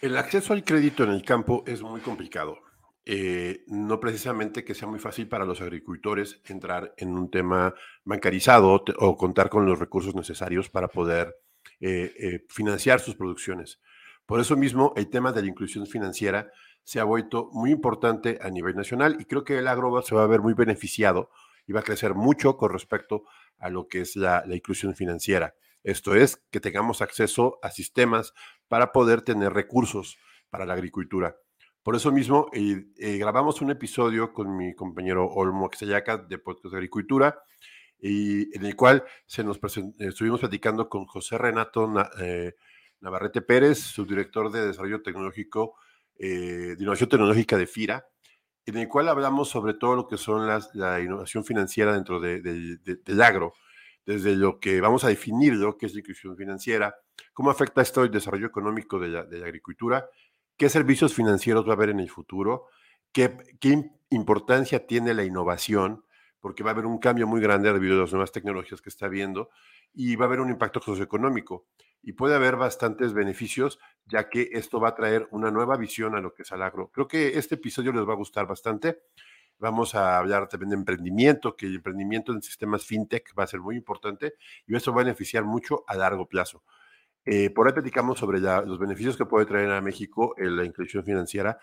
El acceso al crédito en el campo es muy complicado. Eh, no precisamente que sea muy fácil para los agricultores entrar en un tema bancarizado o contar con los recursos necesarios para poder eh, eh, financiar sus producciones. Por eso mismo, el tema de la inclusión financiera se ha vuelto muy importante a nivel nacional y creo que el agro se va a ver muy beneficiado y va a crecer mucho con respecto a lo que es la, inclusión financiera. Esto es, que tengamos acceso a sistemas para poder tener recursos para la agricultura. Por eso mismo, eh, grabamos un episodio con mi compañero Olmo Axayaca de Podcast de Agricultura, y en el cual se nos estuvimos platicando con José Renato eh, Navarrete Pérez, subdirector de Desarrollo Tecnológico, eh, de Innovación Tecnológica de FIRA, en el cual hablamos sobre todo lo que son las, la innovación financiera dentro del agro, desde lo que vamos a definir lo que es la inclusión financiera, cómo afecta esto el desarrollo económico de la, agricultura, qué servicios financieros va a haber en el futuro, qué, qué importancia tiene la innovación, porque va a haber un cambio muy grande debido a las nuevas tecnologías que está habiendo y va a haber un impacto socioeconómico. Y puede haber bastantes beneficios, ya que esto va a traer una nueva visión a lo que es el agro. Creo que este episodio les va a gustar bastante. Vamos a hablar también de emprendimiento, que el emprendimiento en sistemas fintech va a ser muy importante y eso va a beneficiar mucho a largo plazo. Eh, por ahí platicamos sobre los beneficios que puede traer a México la inclusión financiera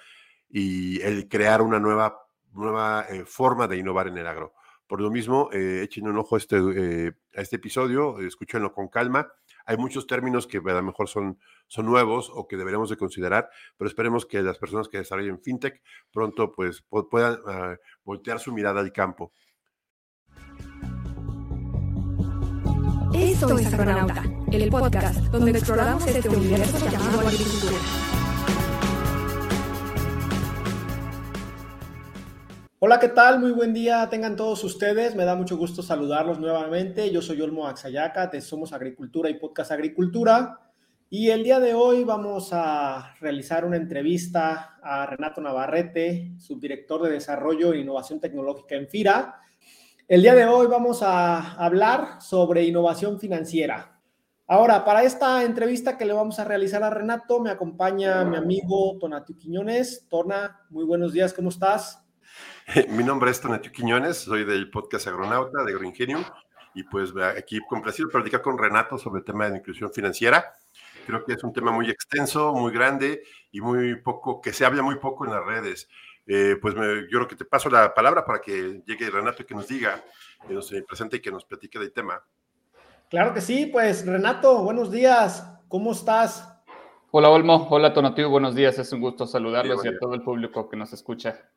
y el crear una nueva, nueva eh, forma de innovar en el agro. Por lo mismo, eh, echen un ojo a este, eh, a este episodio, escúchenlo con calma. Hay muchos términos que a lo mejor son, son nuevos o que deberíamos de considerar, pero esperemos que las personas que desarrollen fintech pronto pues, puedan ah, voltear su mirada al campo. Esto es Agronauta, el podcast donde exploramos este universo llamado agricultura. Hola, ¿qué tal? Muy buen día tengan todos ustedes. Me da mucho gusto saludarlos nuevamente. Yo soy Olmo Axayaca de Somos Agricultura y Podcast Agricultura. Y el día de hoy vamos a realizar una entrevista a Renato Navarrete, subdirector de Desarrollo e Innovación Tecnológica en FIRA. El día de hoy vamos a hablar sobre innovación financiera. Ahora, para esta entrevista que le vamos a realizar a Renato, me acompaña mi amigo Tonatio Quiñones. Tona, muy buenos días, ¿cómo estás? Mi nombre es Tonatio Quiñones, soy del podcast Agronauta de AgroIngenium y pues aquí complacido platicar con Renato sobre el tema de la inclusión financiera. Creo que es un tema muy extenso, muy grande y muy poco, que se habla muy poco en las redes. Eh, pues me, yo creo que te paso la palabra para que llegue Renato y que nos diga, que nos presente y que nos platique del tema. Claro que sí, pues Renato, buenos días, ¿cómo estás? Hola Olmo, hola Tonatio, buenos días, es un gusto saludarlos y a todo el público que nos escucha.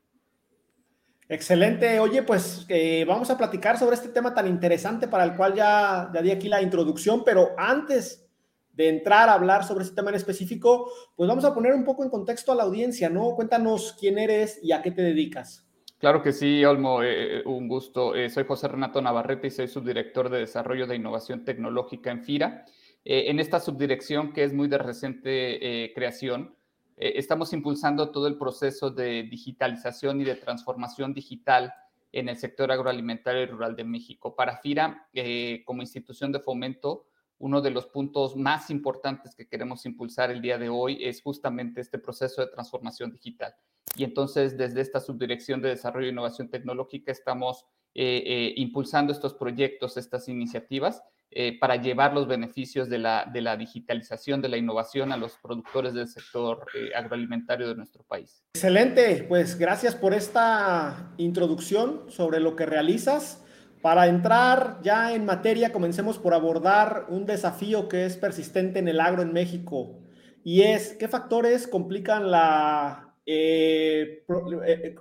Excelente. Oye, pues eh, vamos a platicar sobre este tema tan interesante para el cual ya, ya di aquí la introducción, pero antes de entrar a hablar sobre este tema en específico, pues vamos a poner un poco en contexto a la audiencia, ¿no? Cuéntanos quién eres y a qué te dedicas. Claro que sí, Olmo, eh, un gusto. Eh, soy José Renato Navarrete y soy subdirector de Desarrollo de Innovación Tecnológica en FIRA. en esta subdirección, que es muy de reciente creación, eh, estamos impulsando todo el proceso de digitalización y de transformación digital en el sector agroalimentario y rural de México. Para FIRA, eh, como institución de fomento, uno de los puntos más importantes que queremos impulsar el día de hoy es justamente este proceso de transformación digital. Y entonces, desde esta subdirección de desarrollo e innovación tecnológica, estamos impulsando estos proyectos, estas iniciativas eh, para llevar los beneficios de la, digitalización, de la innovación a los productores del sector eh, agroalimentario de nuestro país. Excelente, pues gracias por esta introducción sobre lo que realizas. Para entrar ya en materia, comencemos por abordar un desafío que es persistente en el agro en México y es qué factores complican la, eh,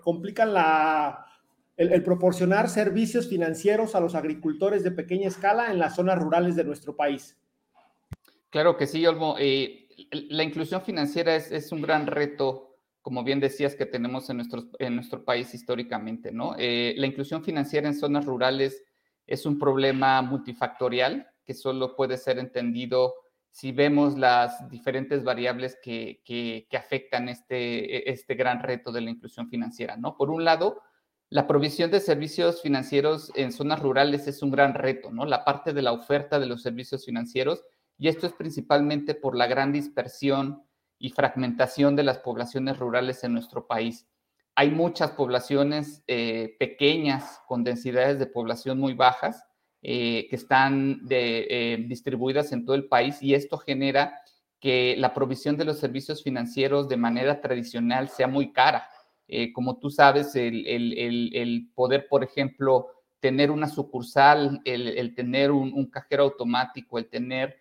complican la el, proporcionar servicios financieros a los agricultores de pequeña escala en las zonas rurales de nuestro país. Claro que sí, Olmo. Eh, la inclusión financiera es, un gran reto, como bien decías, que tenemos en, en nuestro país históricamente, ¿no? Eh, la inclusión financiera en zonas rurales es un problema multifactorial que solo puede ser entendido si vemos las diferentes variables que, que, que afectan este, este gran reto de la inclusión financiera, ¿no? Por un lado, la provisión de servicios financieros en zonas rurales es un gran reto, ¿no? La parte de la oferta de los servicios financieros, y esto es principalmente por la gran dispersión y fragmentación de las poblaciones rurales en nuestro país. Hay muchas poblaciones eh, pequeñas con densidades de población muy bajas eh, que están eh, distribuidas en todo el país y esto genera que la provisión de los servicios financieros de manera tradicional sea muy cara. Como tú sabes, el, poder, por ejemplo, tener una sucursal, el, tener un, cajero automático, el tener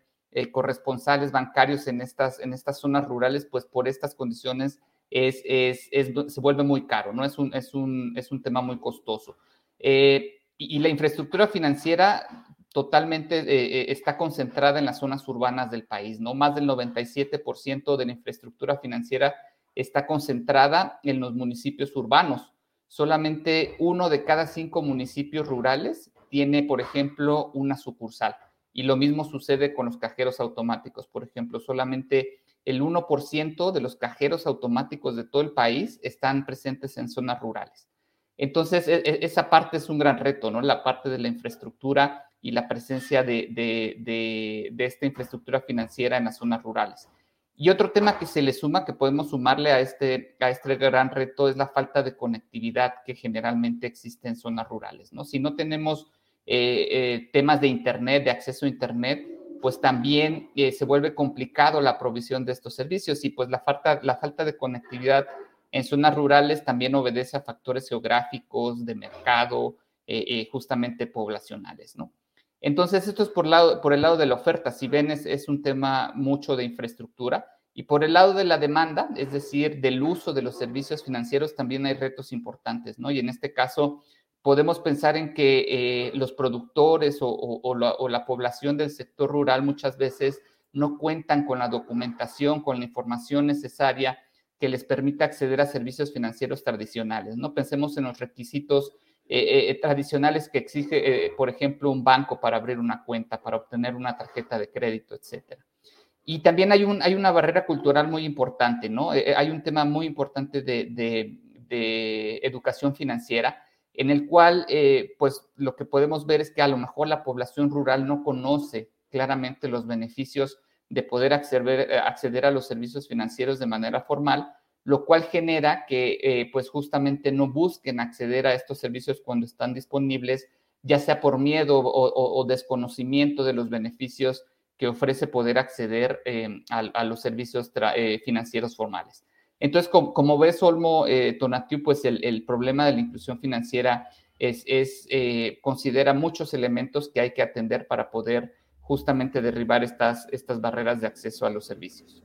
corresponsales bancarios en estas, en estas zonas rurales, pues por estas condiciones es, se vuelve muy caro, ¿no? Es un, es un, es un tema muy costoso. Eh, y, la infraestructura financiera totalmente eh, eh, está concentrada en las zonas urbanas del país, ¿no? Más del 97% de la infraestructura financiera está concentrada en los municipios urbanos. Solamente uno de cada cinco municipios rurales tiene, por ejemplo, una sucursal. Y lo mismo sucede con los cajeros automáticos, por ejemplo, solamente el 1% de los cajeros automáticos de todo el país están presentes en zonas rurales. Entonces, e, e, esa parte es un gran reto, ¿no? La parte de la infraestructura y la presencia de, de, esta infraestructura financiera en las zonas rurales. Y otro tema que se le suma, que podemos sumarle a este, a este gran reto, es la falta de conectividad que generalmente existe en zonas rurales, ¿no? Si no tenemos eh, eh, temas de Internet, de acceso a Internet, pues también eh, se vuelve complicado la provisión de estos servicios y pues la falta, la falta de conectividad en zonas rurales también obedece a factores geográficos, de mercado, justamente poblacionales, ¿no? Entonces, esto es por, el lado de la oferta. Si ven, es, un tema mucho de infraestructura. Y por el lado de la demanda, es decir, del uso de los servicios financieros, también hay retos importantes, ¿no? Y en este caso, podemos pensar en que eh, los productores o, la, población del sector rural muchas veces no cuentan con la documentación, con la información necesaria que les permita acceder a servicios financieros tradicionales. No pensemos en los requisitos eh, eh, tradicionales que exige, por ejemplo, un banco para abrir una cuenta, para obtener una tarjeta de crédito, etcétera. Y también hay, un, hay una barrera cultural muy importante, ¿no? hay un tema muy importante de educación financiera en el cual, eh, pues, lo que podemos ver es que a lo mejor la población rural no conoce claramente los beneficios de poder eh, acceder a los servicios financieros de manera formal, lo cual genera que, eh, pues, justamente no busquen acceder a estos servicios cuando están disponibles, ya sea por miedo o, desconocimiento de los beneficios que ofrece poder acceder a, los servicios financieros formales. Entonces, como, ves, Olmo eh, Tonatiu, pues el, problema de la inclusión financiera es, eh, considera muchos elementos que hay que atender para poder justamente derribar estas, estas barreras de acceso a los servicios.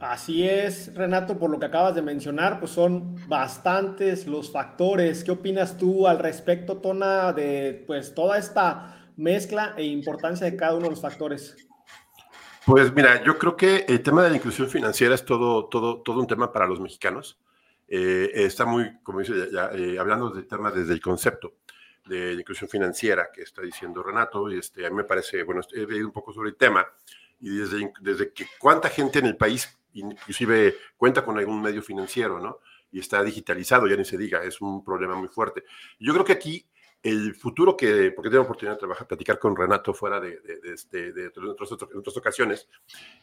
Así es, Renato, por lo que acabas de mencionar, pues son bastantes los factores. ¿Qué opinas tú al respecto, Tona, de pues toda esta mezcla e importancia de cada uno de los factores? Pues mira, yo creo que el tema de la inclusión financiera es todo, todo, todo un tema para los mexicanos. Eh, está muy, como dice, ya, eh, hablando del tema desde el concepto de la inclusión financiera que está diciendo Renato, y este, a mí me parece, bueno, he leído un poco sobre el tema, y desde, desde que cuánta gente en el país inclusive cuenta con algún medio financiero, ¿no? Y está digitalizado, ya ni se diga, es un problema muy fuerte. Yo creo que aquí el futuro que, porque tengo oportunidad de trabajar, platicar con Renato fuera de, de, este, de, de otras, ocasiones,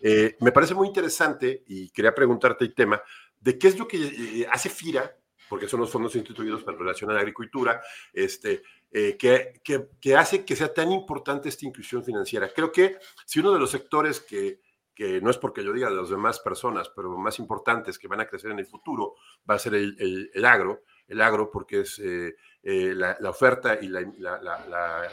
eh, me parece muy interesante y quería preguntarte el tema de qué es lo que eh, hace FIRA, porque son los fondos instituidos para relacionar la agricultura, este, eh, que, que, que, hace que sea tan importante esta inclusión financiera. Creo que si uno de los sectores que, que no es porque yo diga de las demás personas, pero más importantes que van a crecer en el futuro, va a ser el, el, agro, el agro porque es eh, la, oferta y la,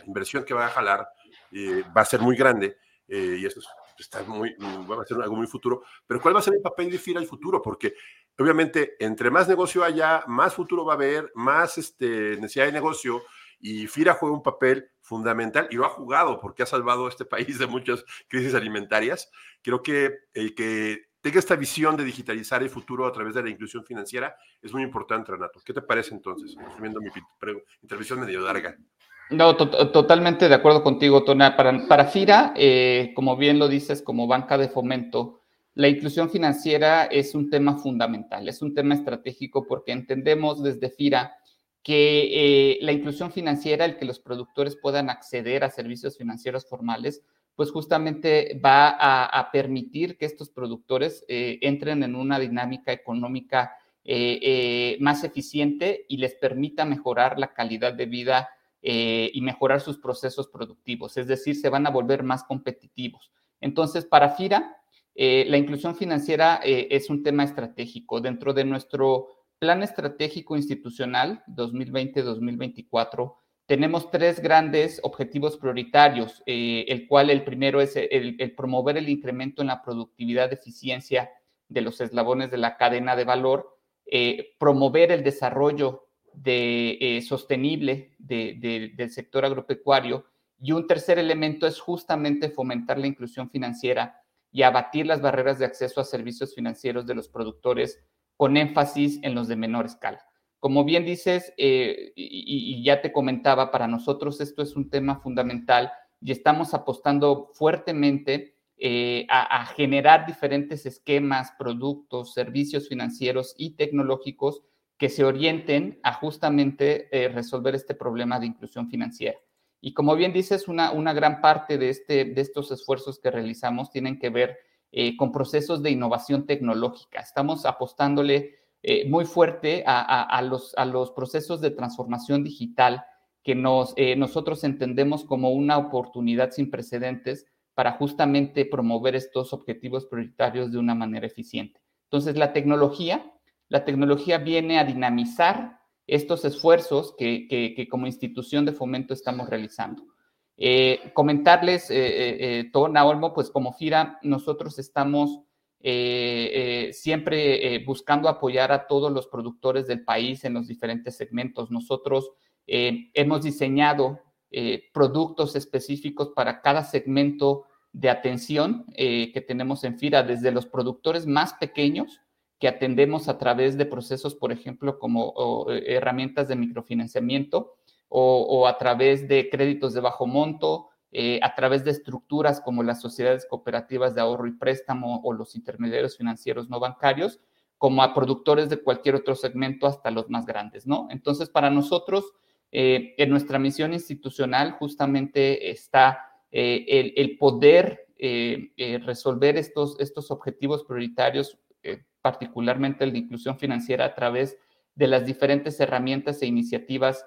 inversión que va a jalar eh, va a ser muy grande eh, y está muy, va a ser algo muy futuro, pero ¿cuál va a ser el papel de FIRA el futuro? Porque obviamente entre más negocio haya, más futuro va a haber, más este, necesidad de negocio y FIRA juega un papel fundamental y lo ha jugado porque ha salvado a este país de muchas crisis alimentarias. Creo que el que tenga esta visión de digitalizar el futuro a través de la inclusión financiera es muy importante, Renato. ¿Qué te parece entonces? Estoy mi intervención medio larga. No, totalmente de acuerdo contigo, Tona. Para, para FIRA, eh, como bien lo dices, como banca de fomento, la inclusión financiera es un tema fundamental, es un tema estratégico porque entendemos desde FIRA que eh, la inclusión financiera, el que los productores puedan acceder a servicios financieros formales, pues justamente va a, permitir que estos productores eh, entren en una dinámica económica eh, más eficiente y les permita mejorar la calidad de vida y mejorar sus procesos productivos, es decir, se van a volver más competitivos. Entonces, para FIRA, la inclusión financiera es un tema estratégico. Dentro de nuestro plan estratégico institucional 2020-2024, tenemos tres grandes objetivos prioritarios, eh, el cual el primero es el, promover el incremento en la productividad eficiencia de los eslabones de la cadena de valor, eh, promover el desarrollo de, eh, sostenible del sector agropecuario y un tercer elemento es justamente fomentar la inclusión financiera y abatir las barreras de acceso a servicios financieros de los productores con énfasis en los de menor escala. Como bien dices, eh, y, ya te comentaba, para nosotros esto es un tema fundamental y estamos apostando fuertemente eh, a, generar diferentes esquemas, productos, servicios financieros y tecnológicos que se orienten a justamente eh, resolver este problema de inclusión financiera. Y como bien dices, una, gran parte este, de estos esfuerzos que realizamos tienen que ver con procesos de innovación tecnológica. Estamos apostándole eh, muy fuerte a, los, a los procesos de transformación digital que nos, eh, nosotros entendemos como una oportunidad sin precedentes para justamente promover estos objetivos prioritarios de una manera eficiente. Entonces, la tecnología, la tecnología viene a dinamizar estos esfuerzos que, que, como institución de fomento estamos realizando. Eh, comentarles, eh, Tona Olmo, pues como FIRA, nosotros estamos eh, eh, siempre eh, buscando apoyar a todos los productores del país en los diferentes segmentos. Nosotros hemos diseñado productos específicos para cada segmento de atención que tenemos en FIRA, desde los productores más pequeños que atendemos a través de procesos, por ejemplo, como herramientas de microfinanciamiento o a través de créditos de bajo monto, eh, a través de estructuras como las sociedades cooperativas de ahorro y préstamo o los intermediarios financieros no bancarios, como a productores de cualquier otro segmento hasta los más grandes, ¿no? Entonces, para nosotros, eh, en nuestra misión institucional justamente está eh, el, poder resolver estos, estos objetivos prioritarios, particularmente el de inclusión financiera a través de las diferentes herramientas e iniciativas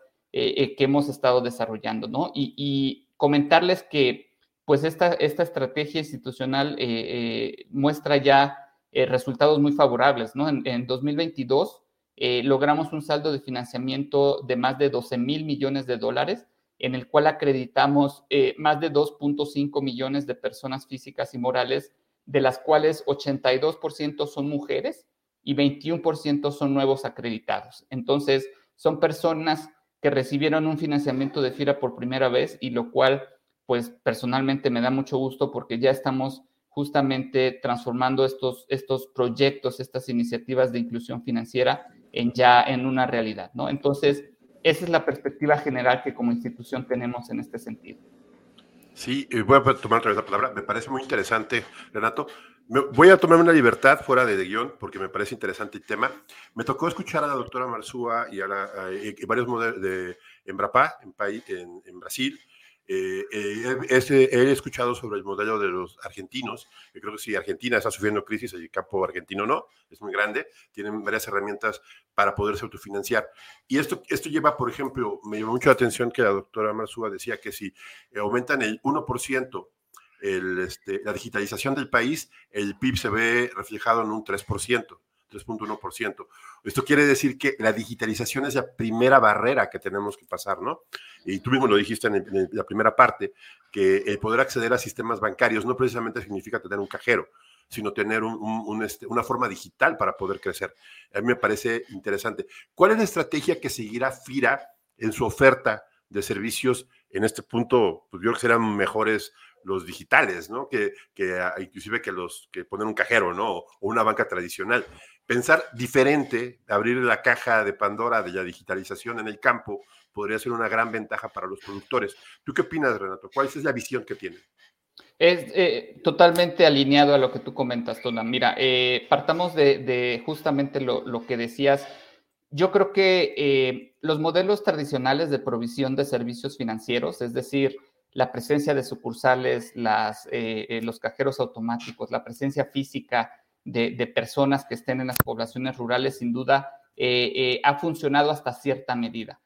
que hemos estado desarrollando, ¿no? y comentarles que pues esta, esta estrategia institucional eh, eh, muestra ya eh, resultados muy favorables, ¿no? En, 2022 logramos un saldo de financiamiento de más de 12 mil millones de dólares, en el cual acreditamos más de 2.5 millones de personas físicas y morales, de las cuales 82% son mujeres y 21% son nuevos acreditados. Entonces, son personas recibieron un financiamiento de FIRA por primera vez y lo cual, pues personalmente me da mucho gusto porque ya estamos justamente transformando estos, estos proyectos, estas iniciativas de inclusión financiera en ya en una realidad, ¿no? Entonces, esa es la perspectiva general que como institución tenemos en este sentido. Sí, voy a tomar otra vez la palabra. Me parece muy interesante, Renato. Voy a tomar una libertad fuera de, guion porque me parece interesante el tema. Me tocó escuchar a la doctora Marzúa y a, varios modelos de Embrapa en, en, en Brasil eh, eh, he escuchado sobre el modelo de los argentinos, que creo que si Argentina está sufriendo crisis, el campo argentino no, es muy grande, tienen varias herramientas para poderse autofinanciar. Y esto, esto lleva, por ejemplo, me llamó mucho la atención que la doctora Marzúa decía que si aumentan el 1% el, este, la digitalización del país, el PIB se ve reflejado en un 3%. 3.1%. Esto quiere decir que la digitalización es la primera barrera que tenemos que pasar, ¿no? Y tú mismo lo dijiste en, la primera parte, que el poder acceder a sistemas bancarios no precisamente significa tener un cajero, sino tener este, una forma digital para poder crecer. A mí me parece interesante. ¿Cuál es la estrategia que seguirá FIRA en su oferta de servicios en este punto? Pues yo creo que serán mejores los digitales, ¿no? Que, que inclusive que los que poner un cajero, ¿no? O una banca tradicional pensar diferente, abrir la caja de Pandora de la digitalización en el campo, podría ser una gran ventaja para los productores. ¿Tú qué opinas, Renato? ¿Cuál es la visión que tiene? Es eh, totalmente alineado a lo que tú comentas, Tona. Mira, eh, partamos de, justamente lo, que decías. Yo creo que eh, los modelos tradicionales de provisión de servicios financieros, es decir, la presencia de sucursales, las, los cajeros automáticos, la presencia física de, personas que estén en las poblaciones rurales, sin duda ha funcionado hasta cierta medida.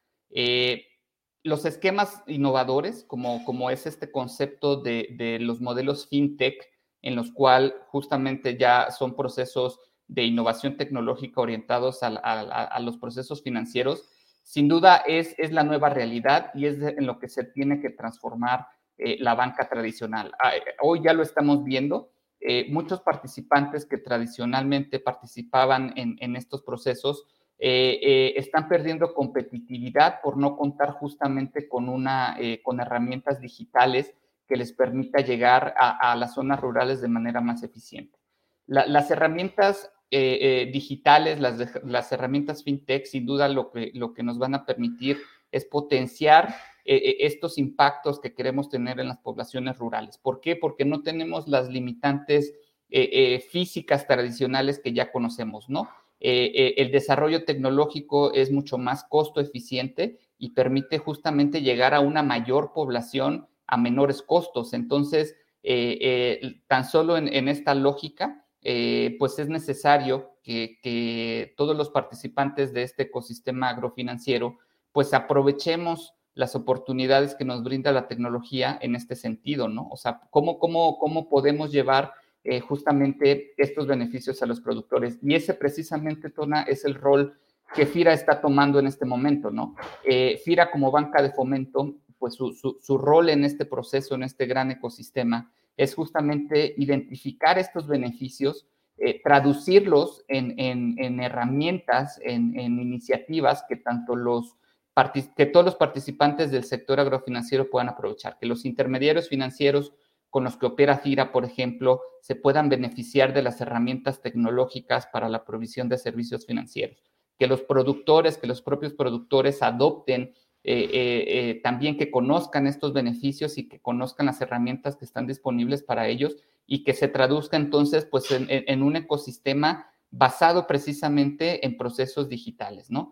Los esquemas innovadores, como es este concepto de, los modelos fintech, en los cuales justamente ya son procesos de innovación tecnológica orientados a, los procesos financieros, sin duda es, es, la nueva realidad y es en lo que se tiene que transformar eh, la banca tradicional. Ah, eh, hoy ya lo estamos viendo. Eh, muchos participantes que tradicionalmente participaban en, en estos procesos están perdiendo competitividad por no contar justamente con, una, con herramientas digitales que les permita llegar a, las zonas rurales de manera más eficiente. las herramientas digitales, las, herramientas fintech, sin duda lo que, nos van a permitir es potenciar estos impactos que queremos tener en las poblaciones rurales. ¿Por qué? Porque no tenemos las limitantes físicas tradicionales que ya conocemos, ¿no? Eh, eh, el desarrollo tecnológico es mucho más costo eficiente y permite justamente llegar a una mayor población a menores costos. Entonces, eh, tan solo en, esta lógica, pues es necesario que, todos los participantes de este ecosistema agrofinanciero, pues aprovechemos las oportunidades que nos brinda la tecnología en este sentido, ¿no? O sea, ¿cómo, cómo, cómo podemos llevar eh, justamente estos beneficios a los productores. Y ese precisamente, Tona, es el rol que FIRA está tomando en este momento, ¿no? Eh, FIRA como banca de fomento, pues su, su, rol en este proceso, en este gran ecosistema, es justamente identificar estos beneficios, eh, traducirlos en, en, en herramientas, en, en, iniciativas que tanto los que todos los participantes del sector agrofinanciero puedan aprovechar, que los intermediarios financieros con los que opera FIRA, por ejemplo, se puedan beneficiar de las herramientas tecnológicas para la provisión de servicios financieros. Que los productores, que los propios productores adopten eh, eh, eh, también que conozcan estos beneficios y que conozcan las herramientas que están disponibles para ellos y que se traduzca entonces pues en, un ecosistema basado precisamente en procesos digitales, ¿no?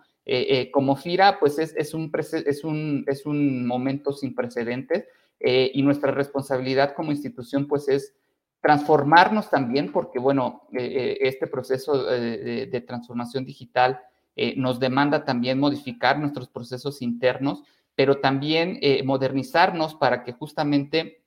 como FIRA, pues es, es, un, es, un, es un momento sin precedentes eh, y nuestra responsabilidad como institución pues es transformarnos también porque bueno, eh, eh, este proceso de, transformación digital nos demanda también modificar nuestros procesos internos, pero también modernizarnos para que justamente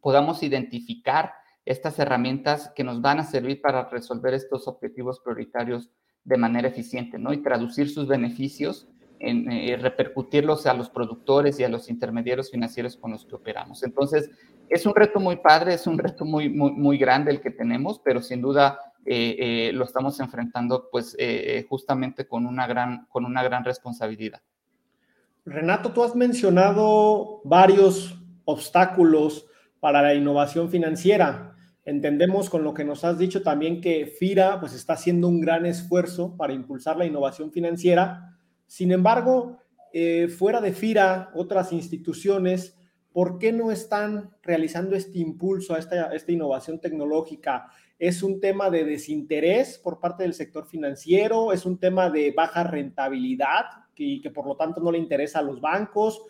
podamos identificar estas herramientas que nos van a servir para resolver estos objetivos prioritarios de manera eficiente, ¿no? Y traducir sus beneficios en eh, repercutirlos a los productores y a los intermediarios financieros con los que operamos. Entonces, es un reto muy padre, es un reto muy, muy, muy grande el que tenemos, pero sin duda eh, eh, lo estamos enfrentando pues justamente con una, gran, con una gran responsabilidad. Renato, tú has mencionado varios obstáculos para la innovación financiera. Entendemos con lo que nos has dicho también que FIRA pues está haciendo un gran esfuerzo para impulsar la innovación financiera, sin embargo, eh, fuera de FIRA, otras instituciones, ¿por qué no están realizando este impulso a esta, innovación tecnológica? ¿Es un tema de desinterés por parte del sector financiero? ¿Es un tema de baja rentabilidad y que por lo tanto no le interesa a los bancos?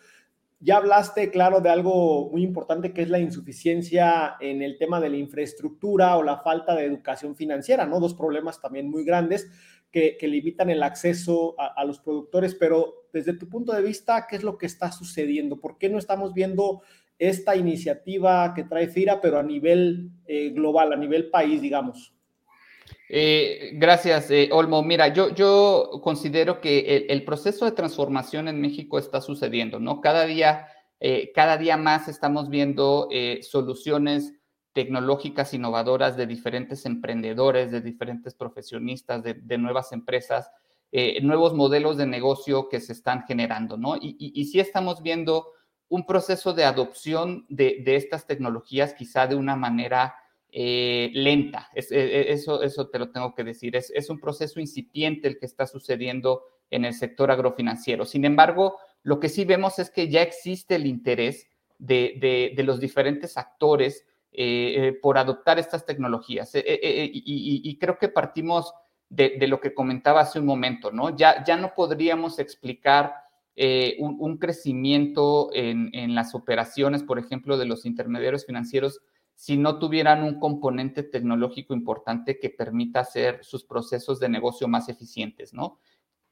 Ya hablaste, claro, de algo muy importante que es la insuficiencia en el tema de la infraestructura o la falta de educación financiera, ¿no? Dos problemas también muy grandes que, limitan el acceso a, los productores, pero desde tu punto de vista, ¿qué es lo que está sucediendo? ¿Por qué no estamos viendo esta iniciativa que trae FIRA, pero a nivel eh, global, a nivel país, digamos? Eh, gracias, eh, Olmo. Mira, yo, considero que el, proceso de transformación en México está sucediendo, ¿no? Cada día, cada día más estamos viendo soluciones tecnológicas innovadoras de diferentes emprendedores, de diferentes profesionistas, de, nuevas empresas, eh, nuevos modelos de negocio que se están generando, ¿no? Y, y, sí estamos viendo un proceso de adopción de, estas tecnologías quizá de una manera eh, lenta. E, e, eso, eso te lo tengo que decir. Es, es, un proceso incipiente el que está sucediendo en el sector agrofinanciero. Sin embargo, lo que sí vemos es que ya existe el interés de, de los diferentes actores eh, eh, por adoptar estas tecnologías. Eh, y, creo que partimos de, lo que comentaba hace un momento, ¿no? Ya, ya no podríamos explicar eh, un, crecimiento en, en, las operaciones, por ejemplo, de los intermediarios financieros si no tuvieran un componente tecnológico importante que permita hacer sus procesos de negocio más eficientes, ¿no?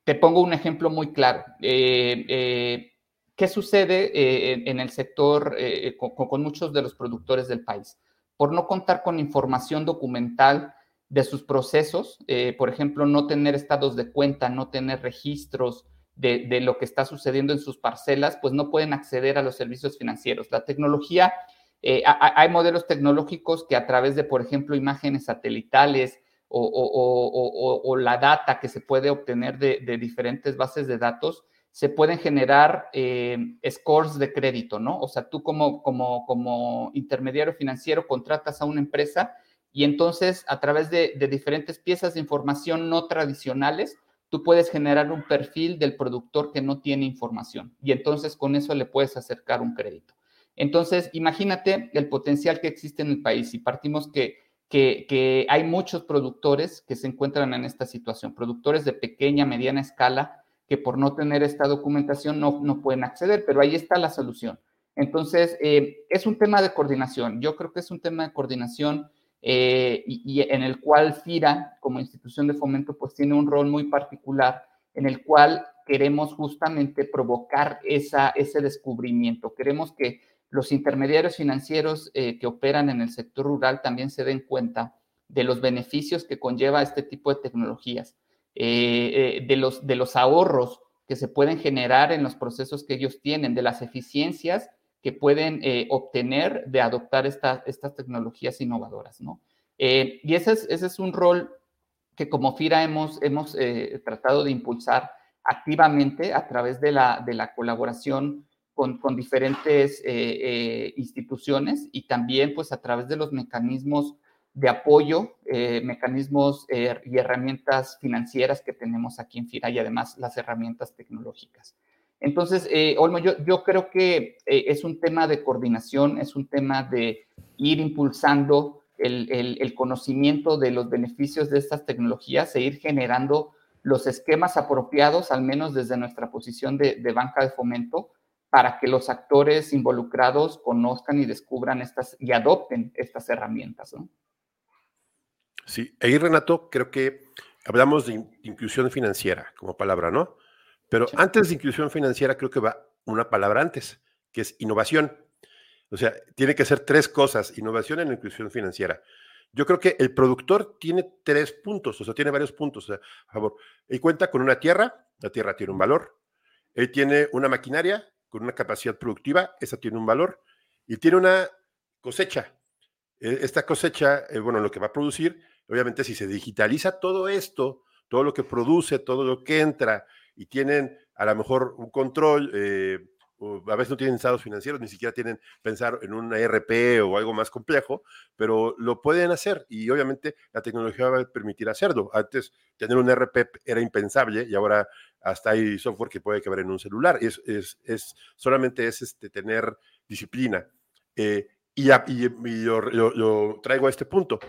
Te pongo un ejemplo muy claro. Eh, eh, ¿Qué sucede en, el sector con, muchos de los productores del país? Por no contar con información documental de sus procesos, por ejemplo, no tener estados de cuenta, no tener registros de, de lo que está sucediendo en sus parcelas, pues no pueden acceder a los servicios financieros. La tecnología eh, hay modelos tecnológicos que a través de, por ejemplo, imágenes satelitales o, la data que se puede obtener de, diferentes bases de datos, se pueden generar eh, scores de crédito, ¿no? O sea, tú como, como, como intermediario financiero contratas a una empresa y entonces a través de, diferentes piezas de información no tradicionales, tú puedes generar un perfil del productor que no tiene información y entonces con eso le puedes acercar un crédito. Entonces, imagínate el potencial que existe en el país y partimos que, que, hay muchos productores que se encuentran en esta situación, productores de pequeña, mediana escala, que por no tener esta documentación no, no pueden acceder, pero ahí está la solución. Entonces, eh, es un tema de coordinación. Yo creo que es un tema de coordinación eh, y, en el cual FIRA, como institución de fomento, pues tiene un rol muy particular en el cual queremos justamente provocar esa, ese descubrimiento. Queremos que los intermediarios financieros eh, que operan en el sector rural también se den cuenta de los beneficios que conlleva este tipo de tecnologías, eh, de, los, de los ahorros que se pueden generar en los procesos que ellos tienen, de las eficiencias que pueden obtener de adoptar estas tecnologías innovadoras, ¿no? y ese es, ese es un rol que como FIRA hemos, hemos tratado de impulsar activamente a través de la, de la colaboración con, diferentes eh, eh, instituciones y también pues a través de los mecanismos de apoyo, eh, mecanismos y herramientas financieras que tenemos aquí en FIRA y además las herramientas tecnológicas. Entonces, Olmo, yo, creo que es un tema de coordinación, es un tema de ir impulsando el, conocimiento de los beneficios de estas tecnologías e ir generando los esquemas apropiados, al menos desde nuestra posición de, de banca de fomento, para que los actores involucrados conozcan y descubran estas y adopten estas herramientas. ¿no? Sí, ahí Renato, creo que hablamos de inclusión financiera como palabra, ¿no? Pero antes de inclusión financiera creo que va una palabra antes, que es innovación. O sea, tiene que ser tres cosas, innovación en inclusión financiera. Yo creo que el productor tiene tres puntos, o sea, tiene varios puntos. O sea, a favor, él cuenta con una tierra, la tierra tiene un valor. Él tiene una maquinaria, con una capacidad productiva, esa tiene un valor, y tiene una cosecha. E, esta cosecha, eh, bueno, lo que va a producir, obviamente si se digitaliza todo esto, todo lo que produce, todo lo que entra, y tienen a lo mejor un control, eh, a veces no tienen estados financieros, ni siquiera tienen pensar en un ERP o algo más complejo, pero lo pueden hacer y obviamente la tecnología va a permitir hacerlo. Antes tener un ERP era impensable y ahora hasta hay software que puede caber en un celular. Es, es, es solamente es este, tener disciplina. Eh, y, y, lo, traigo a este punto.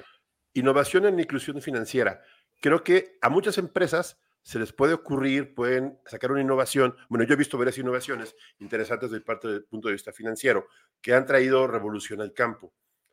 Innovación en inclusión financiera. Creo que a muchas empresas se les puede ocurrir, pueden sacar una innovación. Bueno, yo he visto varias innovaciones interesantes desde parte del punto de vista financiero que han traído revolución al campo.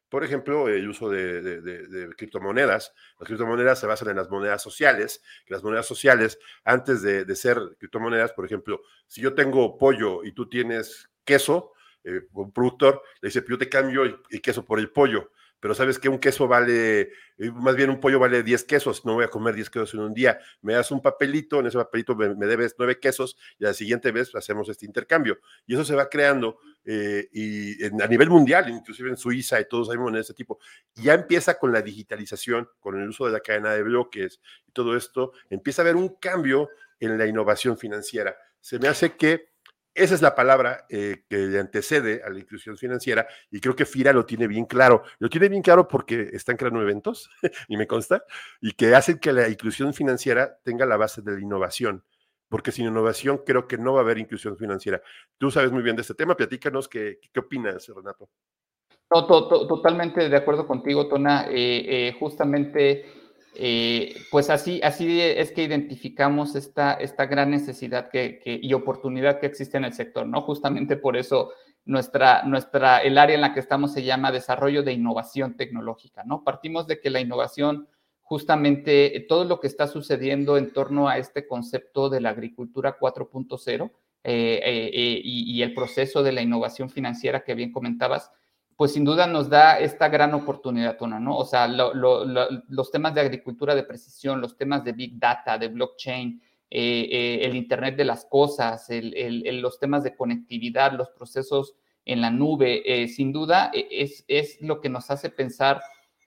Por ejemplo, el uso de, criptomonedas. Las criptomonedas se basan en las monedas sociales, las monedas sociales, antes de, ser criptomonedas, por ejemplo, si yo tengo pollo y tú tienes queso, eh, un productor le dice, yo te cambio el queso por el pollo pero sabes que un queso vale, eh, más bien un pollo vale 10 quesos, no voy a comer 10 quesos en un día, me das un papelito, en ese papelito me, debes 9 quesos y la siguiente vez hacemos este intercambio. Y eso se va creando eh, y a nivel mundial, inclusive en Suiza y todos hay monedas de este tipo. ya empieza con la digitalización, con el uso de la cadena de bloques y todo esto, empieza a haber un cambio en la innovación financiera. Se me hace que esa es la palabra eh, que le antecede a la inclusión financiera y creo que FIRA lo tiene bien claro. Lo tiene bien claro porque están creando eventos, y me consta, y que hacen que la inclusión financiera tenga la base de la innovación. Porque sin innovación creo que no va a haber inclusión financiera. Tú sabes muy bien de este tema, platícanos qué, qué opinas, Renato. totalmente de acuerdo contigo, Tona. Eh, eh, justamente Eh, pues así, así es que identificamos esta, esta gran necesidad que, y oportunidad que existe en el sector, ¿no? Justamente por eso nuestra, nuestra, el área en la que estamos se llama desarrollo de innovación tecnológica, ¿no? Partimos de que la innovación, justamente todo lo que está sucediendo en torno a este concepto de la agricultura 4.0 eh, eh, y, y el proceso de la innovación financiera que bien comentabas, pues sin duda nos da esta gran oportunidad, ¿no? O sea, los temas de agricultura de precisión, los temas de Big Data, de blockchain, eh, eh, el Internet de las Cosas, los temas de conectividad, los procesos en la nube, eh, sin duda es, es, lo que nos hace pensar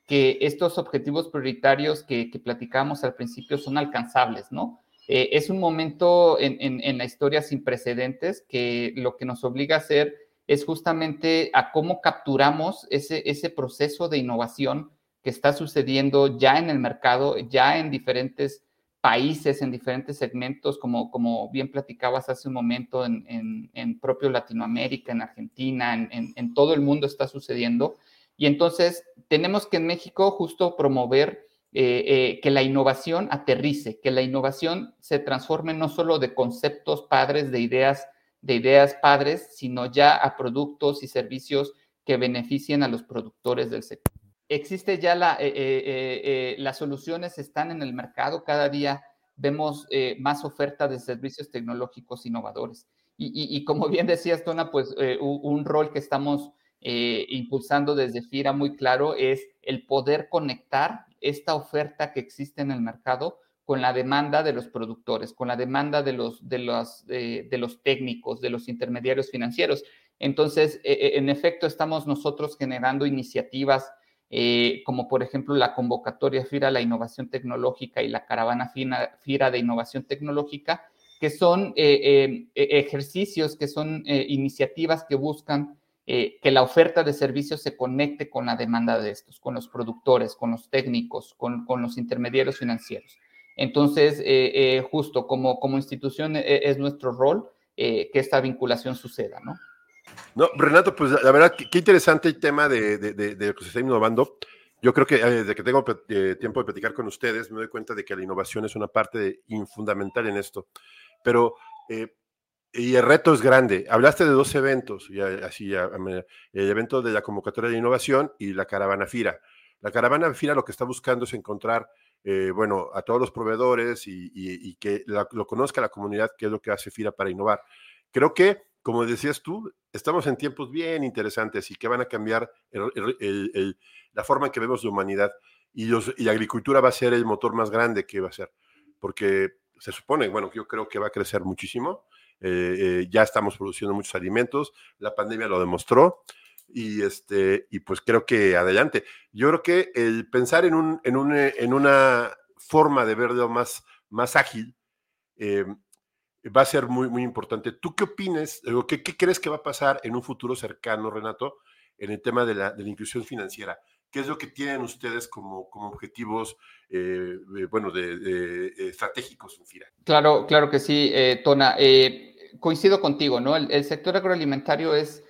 que estos objetivos prioritarios que, que platicábamos al principio son alcanzables, ¿no? es un momento en, en la historia sin precedentes que lo que nos obliga a hacer es justamente a cómo capturamos ese, ese proceso de innovación que está sucediendo ya en el mercado, ya en diferentes países, en diferentes segmentos, como, como bien platicabas hace un momento, en, en, propio Latinoamérica, en Argentina, en, en, todo el mundo está sucediendo. Y entonces tenemos que en México justo promover eh, eh, que la innovación aterrice, que la innovación se transforme no solo de conceptos padres, de ideas de ideas padres, sino ya a productos y servicios que beneficien a los productores del sector. Existe ya la, eh, eh, eh, las soluciones están en el mercado, cada día vemos más oferta de servicios tecnológicos innovadores. Y, como bien decías, Tona, pues un rol que estamos impulsando desde FIRA muy claro es el poder conectar esta oferta que existe en el mercado con la demanda de los productores, con la demanda de los, de los, eh, de los técnicos, de los intermediarios financieros. Entonces, e, e, en efecto, estamos nosotros generando iniciativas eh, como por ejemplo la convocatoria FIRA la innovación tecnológica y la caravana FIRA de innovación tecnológica, que son eh, e, ejercicios, que son iniciativas que buscan que la oferta de servicios se conecte con la demanda de estos, con los productores, con los técnicos, con, con los intermediarios financieros. Entonces, eh, eh, justo como, como institución eh, es nuestro rol que esta vinculación suceda, ¿no? No, Renato, pues la verdad, qué, interesante el tema de, de, lo que se está innovando. Yo creo que desde que tengo tiempo de platicar con ustedes, me doy cuenta de que la innovación es una parte fundamental en esto. Pero, y el reto es grande. Hablaste de dos eventos, ya, así, el evento de la convocatoria de innovación y la caravana FIRA. La caravana FIRA lo que está buscando es encontrar eh, bueno, a todos los proveedores y, que lo conozca la comunidad, que es lo que hace FIRA para innovar. Creo que, como decías tú, estamos en tiempos bien interesantes y que van a cambiar la forma en que vemos la humanidad y, la agricultura va a ser el motor más grande que va a ser, porque se supone, bueno, yo creo que va a crecer muchísimo. Eh, eh, ya estamos produciendo muchos alimentos, la pandemia lo demostró, y, este, y pues creo que adelante. Yo creo que el pensar en, un, en, un, eh, en una forma de verlo más, más ágil eh, va a ser muy, muy importante. ¿Tú qué opinas? ¿Qué, ¿Qué crees que va a pasar en un futuro cercano, Renato, en el tema de la, de la inclusión financiera? ¿Qué es lo que tienen ustedes como, como objetivos, eh, bueno, de, estratégicos en FIRA? Claro, claro que sí, Tona. coincido contigo, ¿no? el, sector agroalimentario es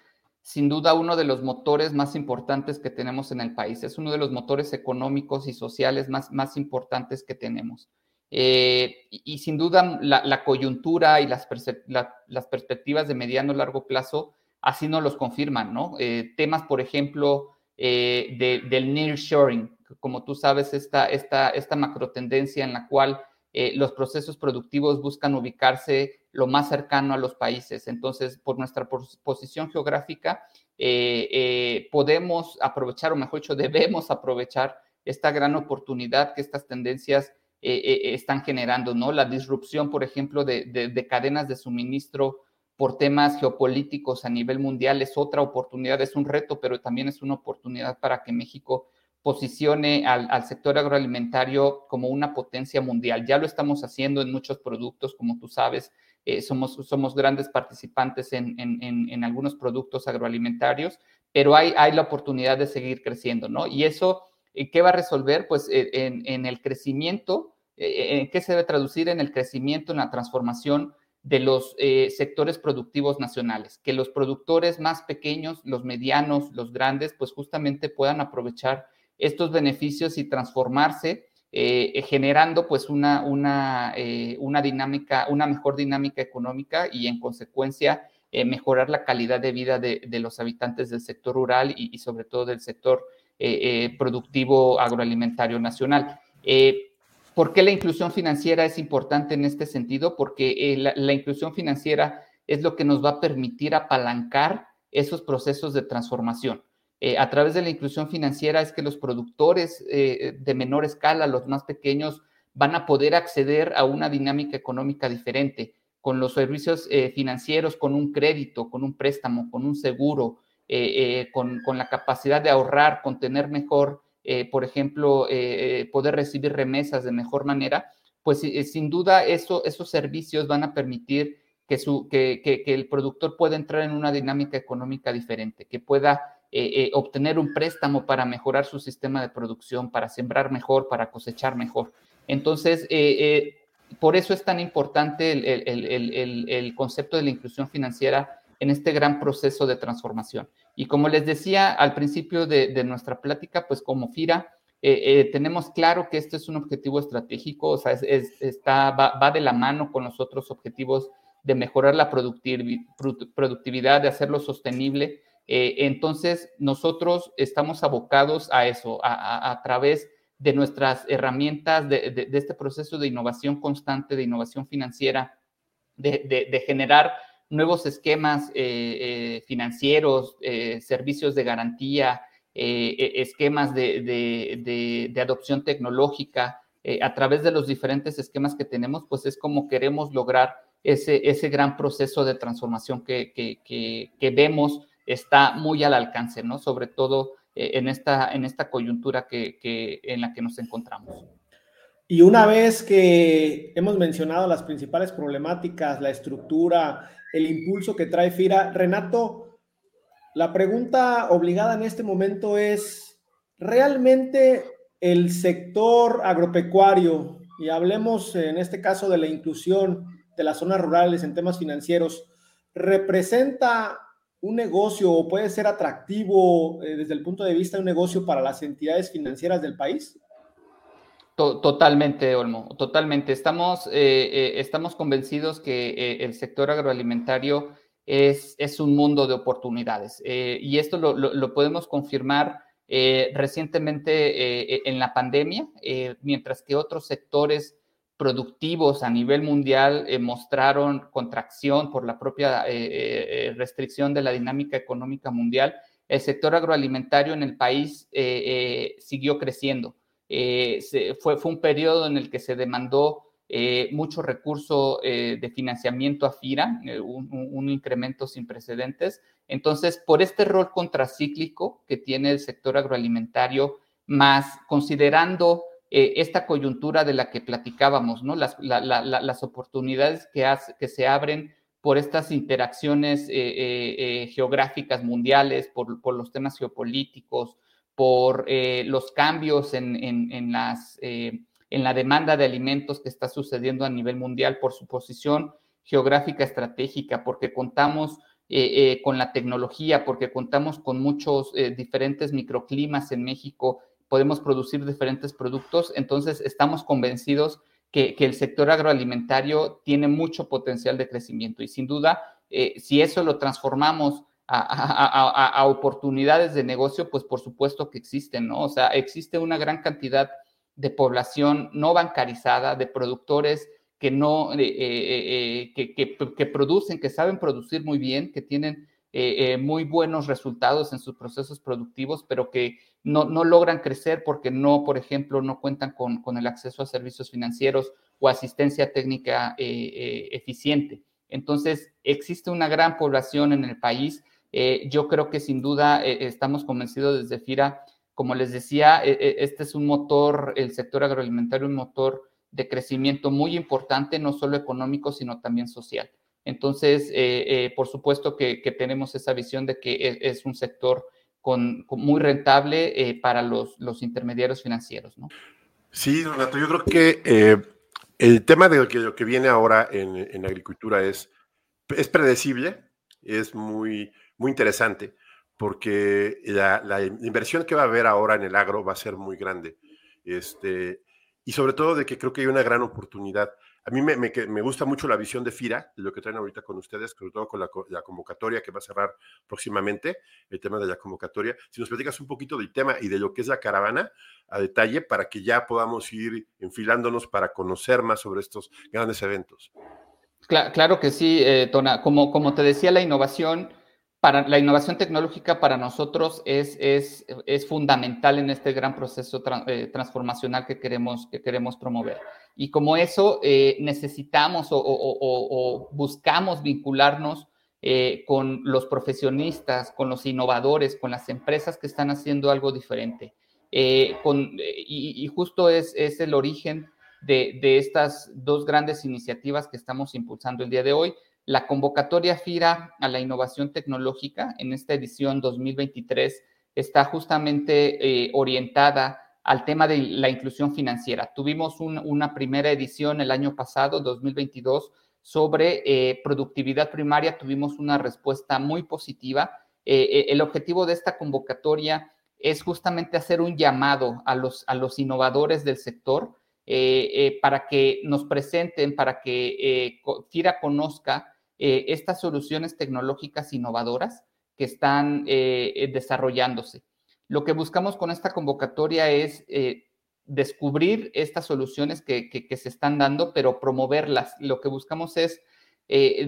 sin duda uno de los motores más importantes que tenemos en el país. Es uno de los motores económicos y sociales más, más importantes que tenemos. Eh, y, sin duda la, coyuntura y las, perspectivas de mediano largo plazo así nos los confirman, ¿no? Eh, temas, por ejemplo, eh, del nearshoring, como tú sabes, esta, esta, esta macro tendencia en la cual eh, los procesos productivos buscan ubicarse lo más cercano a los países. Entonces, por nuestra posición geográfica, eh, eh, podemos aprovechar, o mejor dicho, debemos aprovechar esta gran oportunidad que estas tendencias están generando, ¿no? La disrupción, por ejemplo, de, de, cadenas de suministro por temas geopolíticos a nivel mundial es otra oportunidad, es un reto, pero también es una oportunidad para que México posicione al, sector agroalimentario como una potencia mundial. Ya lo estamos haciendo en muchos productos, como tú sabes, eh, somos, somos grandes participantes en, en, algunos productos agroalimentarios, pero hay, hay la oportunidad de seguir creciendo, ¿no? Y eso, eh, ¿qué va a resolver? Pues eh, en, el crecimiento, ¿en qué se debe traducir? En el crecimiento, en la transformación de los sectores productivos nacionales, que los productores más pequeños, los medianos, los grandes, pues justamente puedan aprovechar estos beneficios y transformarse generando pues una, una, una dinámica, una mejor dinámica económica y en consecuencia mejorar la calidad de vida de, los habitantes del sector rural y, sobre todo del sector productivo agroalimentario nacional. ¿Por qué la inclusión financiera es importante en este sentido? Porque la inclusión financiera es lo que nos va a permitir apalancar esos procesos de transformación. Eh, a través de la inclusión financiera es que los productores eh, de menor escala, los más pequeños, van a poder acceder a una dinámica económica diferente, con los servicios eh, financieros, con un crédito, con un préstamo, con un seguro, con, con, la capacidad de ahorrar, con tener mejor, por ejemplo, poder recibir remesas de mejor manera, pues sin duda eso, esos servicios van a permitir que, su, que, que, el productor pueda entrar en una dinámica económica diferente, que pueda eh, eh, obtener un préstamo para mejorar su sistema de producción, para sembrar mejor, para cosechar mejor. Entonces, eh, por eso es tan importante el, el, el, el, concepto de la inclusión financiera en este gran proceso de transformación. Y como les decía al principio de, nuestra plática, pues como FIRA, tenemos claro que este es un objetivo estratégico, o sea, es, está, va, va, de la mano con los otros objetivos de mejorar la productividad, de hacerlo sostenible. Eh, entonces, nosotros estamos abocados a eso, a, través de nuestras herramientas, de, este proceso de innovación constante, de innovación financiera, de, generar nuevos esquemas eh, eh, financieros, servicios de garantía, esquemas de, adopción tecnológica. a través de los diferentes esquemas que tenemos, pues es como queremos lograr ese, ese gran proceso de transformación que, que, vemos está muy al alcance, ¿no? Sobre todo eh, en, esta, en esta coyuntura que, en la que nos encontramos. Y una vez que hemos mencionado las principales problemáticas, la estructura, el impulso que trae FIRA, Renato, la pregunta obligada en este momento es, ¿realmente el sector agropecuario, y hablemos en este caso de la inclusión, de las zonas rurales en temas financieros, ¿representa un negocio puede ser atractivo eh, desde el punto de vista de un negocio para las entidades financieras del país? Totalmente, Olmo, totalmente. Estamos, eh, eh, estamos convencidos que el sector agroalimentario es, es, un mundo de oportunidades y esto lo, lo, podemos confirmar recientemente en la pandemia, mientras que otros sectores productivos a nivel mundial eh, mostraron contracción por la propia eh, eh, restricción de la dinámica económica mundial, el sector agroalimentario en el país siguió creciendo. fue, fue, un periodo en el que se demandó mucho recurso de financiamiento a FIRA, un, un, incremento sin precedentes. Entonces, por este rol contracíclico que tiene el sector agroalimentario, más considerando eh, esta coyuntura de la que platicábamos. Las, oportunidades que, se abren por estas interacciones eh, eh, geográficas mundiales, por, los temas geopolíticos, por los cambios en la demanda de alimentos que está sucediendo a nivel mundial, por su posición geográfica estratégica, porque contamos con la tecnología, porque contamos con muchos diferentes microclimas en México podemos producir diferentes productos, entonces estamos convencidos que, el sector agroalimentario tiene mucho potencial de crecimiento y sin duda, eh, si eso lo transformamos a, oportunidades de negocio, pues por supuesto que existen, ¿no? O sea, existe una gran cantidad de población no bancarizada, de productores que no, eh, eh, que, que, producen, que saben producir muy bien, que tienen muy buenos resultados en sus procesos productivos, pero que no, logran crecer porque no, por ejemplo, no cuentan con, el acceso a servicios financieros o asistencia técnica eh, eh, eficiente. Entonces, existe una gran población en el país. Eh, yo creo que sin duda estamos convencidos desde FIRA, como les decía, este es un motor, el sector agroalimentario, un motor de crecimiento muy importante, no solo económico, sino también social. Entonces, por supuesto que, tenemos esa visión de que es, es un sector muy rentable eh, para los, los, intermediarios financieros, ¿no? Sí, Renato, yo creo que eh, el tema de lo que, lo que viene ahora en, en, agricultura es, es predecible, es muy, muy interesante, porque la, la, inversión que va a haber ahora en el agro va a ser muy grande. Este, y sobre todo de que creo que hay una gran oportunidad. A mí me, me, gusta mucho la visión de FIRA, de lo que traen ahorita con ustedes, sobre todo con la, la, convocatoria que va a cerrar próximamente, el tema de la convocatoria. Si nos platicas un poquito del tema y de lo que es la caravana a detalle para que ya podamos ir enfilándonos para conocer más sobre estos grandes eventos. Claro, que sí, eh, Tona. Como, como te decía, la innovación para la innovación tecnológica para nosotros es, es, es fundamental en este gran proceso eh, transformacional que queremos, que queremos promover. Y como eso, eh, necesitamos o, buscamos vincularnos eh, con los profesionistas, con los innovadores, con las empresas que están haciendo algo diferente. Con, y, y, justo es, es el origen de, de estas dos grandes iniciativas que estamos impulsando el día de hoy la convocatoria FIRA a la innovación tecnológica en esta edición 2023 está justamente eh, orientada al tema de la inclusión financiera. Tuvimos una primera edición el año pasado, 2022, sobre eh, productividad primaria. Tuvimos una respuesta muy positiva. Eh, el objetivo de esta convocatoria es justamente hacer un llamado a los, a los innovadores del sector para que nos presenten, para que FIRA conozca eh, estas soluciones tecnológicas innovadoras que están eh, eh, desarrollándose. Lo que buscamos con esta convocatoria es descubrir estas soluciones que, se están dando, pero promoverlas. Lo que buscamos es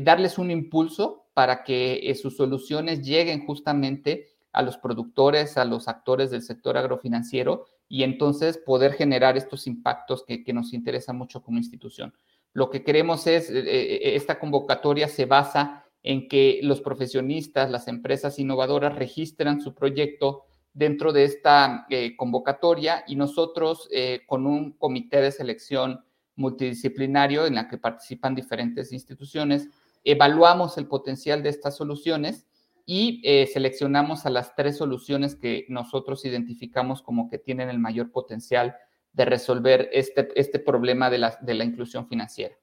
darles un impulso para que sus soluciones lleguen justamente a los productores, a los actores del sector agrofinanciero y entonces poder generar estos impactos que nos interesan mucho como institución. Lo que queremos es, eh, eh, esta convocatoria se basa en que los profesionistas, las empresas innovadoras registran su proyecto dentro de esta eh, convocatoria y nosotros con un comité de selección multidisciplinario en la que participan diferentes instituciones, evaluamos el potencial de estas soluciones y seleccionamos a las tres soluciones que nosotros identificamos como que tienen el mayor potencial de resolver este, este problema de la, de la inclusión financiera.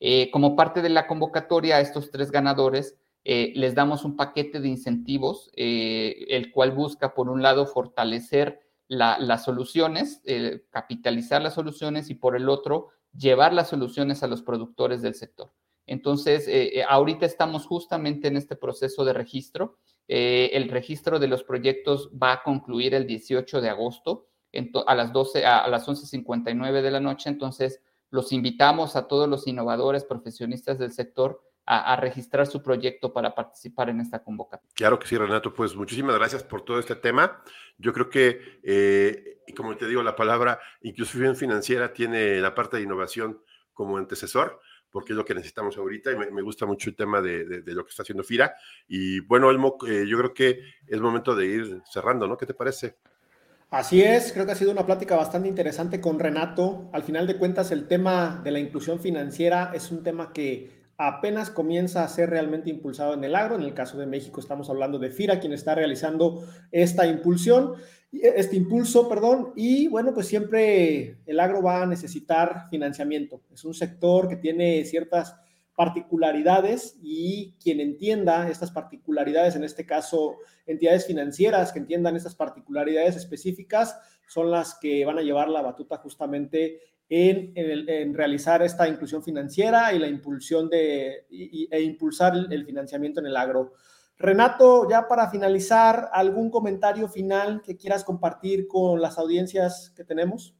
Eh, como parte de la convocatoria a estos tres ganadores, eh, les damos un paquete de incentivos, eh, el cual busca, por un lado, fortalecer las soluciones, capitalizar las soluciones y, por el otro, llevar las soluciones a los productores del sector. Entonces, ahorita estamos justamente en este proceso de registro. el registro de los proyectos va a concluir el 18 de agosto a las 12, a, las 11.59 de la noche. Entonces, los invitamos a todos los innovadores, profesionistas del sector a, registrar su proyecto para participar en esta convocatoria. Claro que sí, Renato. Pues muchísimas gracias por todo este tema. Yo creo que, eh, como te digo, la palabra inclusión financiera tiene la parte de innovación como antecesor porque es lo que necesitamos ahorita y me, gusta mucho el tema de, lo que está haciendo FIRA. Y bueno, Elmo, eh, yo creo que es momento de ir cerrando, ¿no? ¿Qué te parece? Así es, creo que ha sido una plática bastante interesante con Renato. Al final de cuentas, el tema de la inclusión financiera es un tema que apenas comienza a ser realmente impulsado en el agro. En el caso de México estamos hablando de FIRA, quien está realizando esta impulsión, este impulso, perdón, y bueno, pues siempre el agro va a necesitar financiamiento. Es un sector que tiene ciertas particularidades y quien entienda estas particularidades, en este caso entidades financieras que entiendan estas particularidades específicas, son las que van a llevar la batuta justamente en, en, realizar esta inclusión financiera y la impulsión de, e impulsar el financiamiento en el agro. Renato, ya para finalizar, ¿algún comentario final que quieras compartir con las audiencias que tenemos?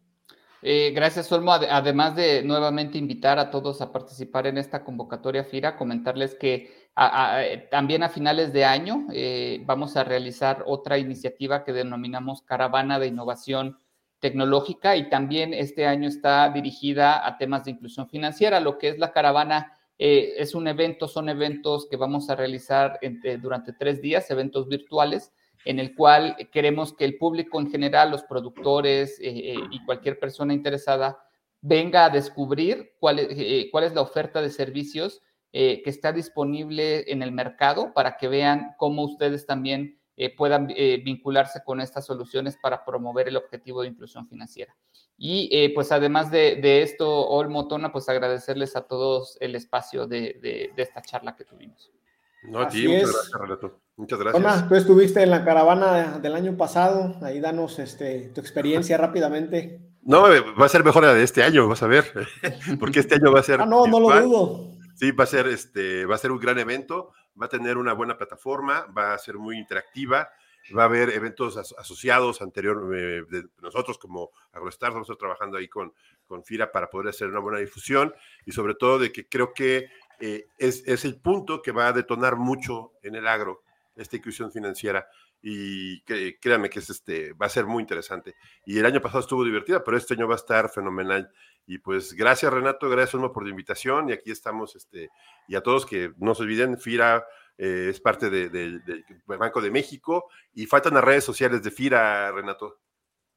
Eh, gracias, Olmo. Además de nuevamente invitar a todos a participar en esta convocatoria FIRA, comentarles que eh, también a finales de año eh, vamos a realizar otra iniciativa que denominamos Caravana de Innovación Tecnológica y también este año está dirigida a temas de inclusión financiera. Lo que es la caravana es un evento, son eventos que vamos a realizar durante tres días, eventos virtuales en el cual queremos que el público en general, los productores eh, eh, y cualquier persona interesada venga a descubrir cuál es, eh, la oferta de servicios que está disponible en el mercado para que vean cómo ustedes también puedan vincularse con estas soluciones para promover el objetivo de inclusión financiera. Y pues además de, esto, Olmo Tona, pues agradecerles a todos el espacio de esta charla que tuvimos. No, a ti, muchas gracias, Renato. Muchas gracias. tú estuviste en la caravana del año pasado, ahí danos este, tu experiencia rápidamente. No, eh, va a ser mejor la de este año, vas a ver, porque este año va a ser. Ah, no, no lo dudo. Sí, va a ser este, va a ser un gran evento, va a tener una buena plataforma, va a ser muy interactiva, va a haber eventos asociados anterior eh, de nosotros como AgroStar, vamos a estar trabajando ahí con, con FIRA para poder hacer una buena difusión y sobre todo de que creo que eh, es, es, el punto que va a detonar mucho en el agro, esta inclusión financiera y créanme que es este, va a ser muy interesante. Y el año pasado estuvo divertida, pero este año va a estar fenomenal. Y pues gracias Renato, gracias por la invitación y aquí estamos, este, y a todos que no se olviden, FIRA eh, es parte del Banco de México y faltan las redes sociales de FIRA, Renato.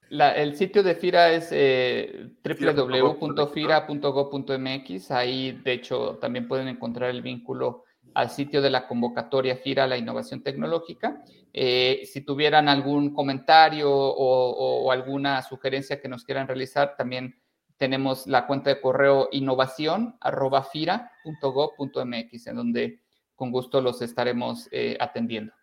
El sitio de FIRA es eh, www.fira.gov.mx. Ahí, de hecho, también pueden encontrar el vínculo al sitio de la convocatoria FIRA a la innovación tecnológica. Eh, si tuvieran algún comentario o, alguna sugerencia que nos quieran realizar, también tenemos la cuenta de correo innovación.fira.gov.mx, en donde con gusto los estaremos eh, atendiendo.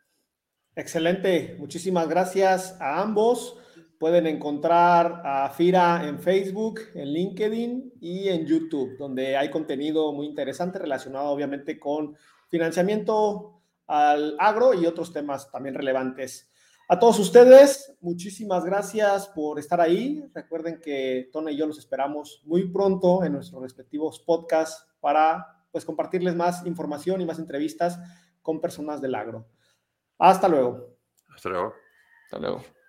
Excelente, muchísimas gracias a ambos. Pueden encontrar a FIRA en Facebook, en LinkedIn y en YouTube, donde hay contenido muy interesante relacionado obviamente con financiamiento al agro y otros temas también relevantes. A todos ustedes, muchísimas gracias por estar ahí. Recuerden que Tona y yo los esperamos muy pronto en nuestros respectivos podcasts para pues, compartirles más información y más entrevistas con personas del agro. Hasta luego. Hasta luego. Hasta luego.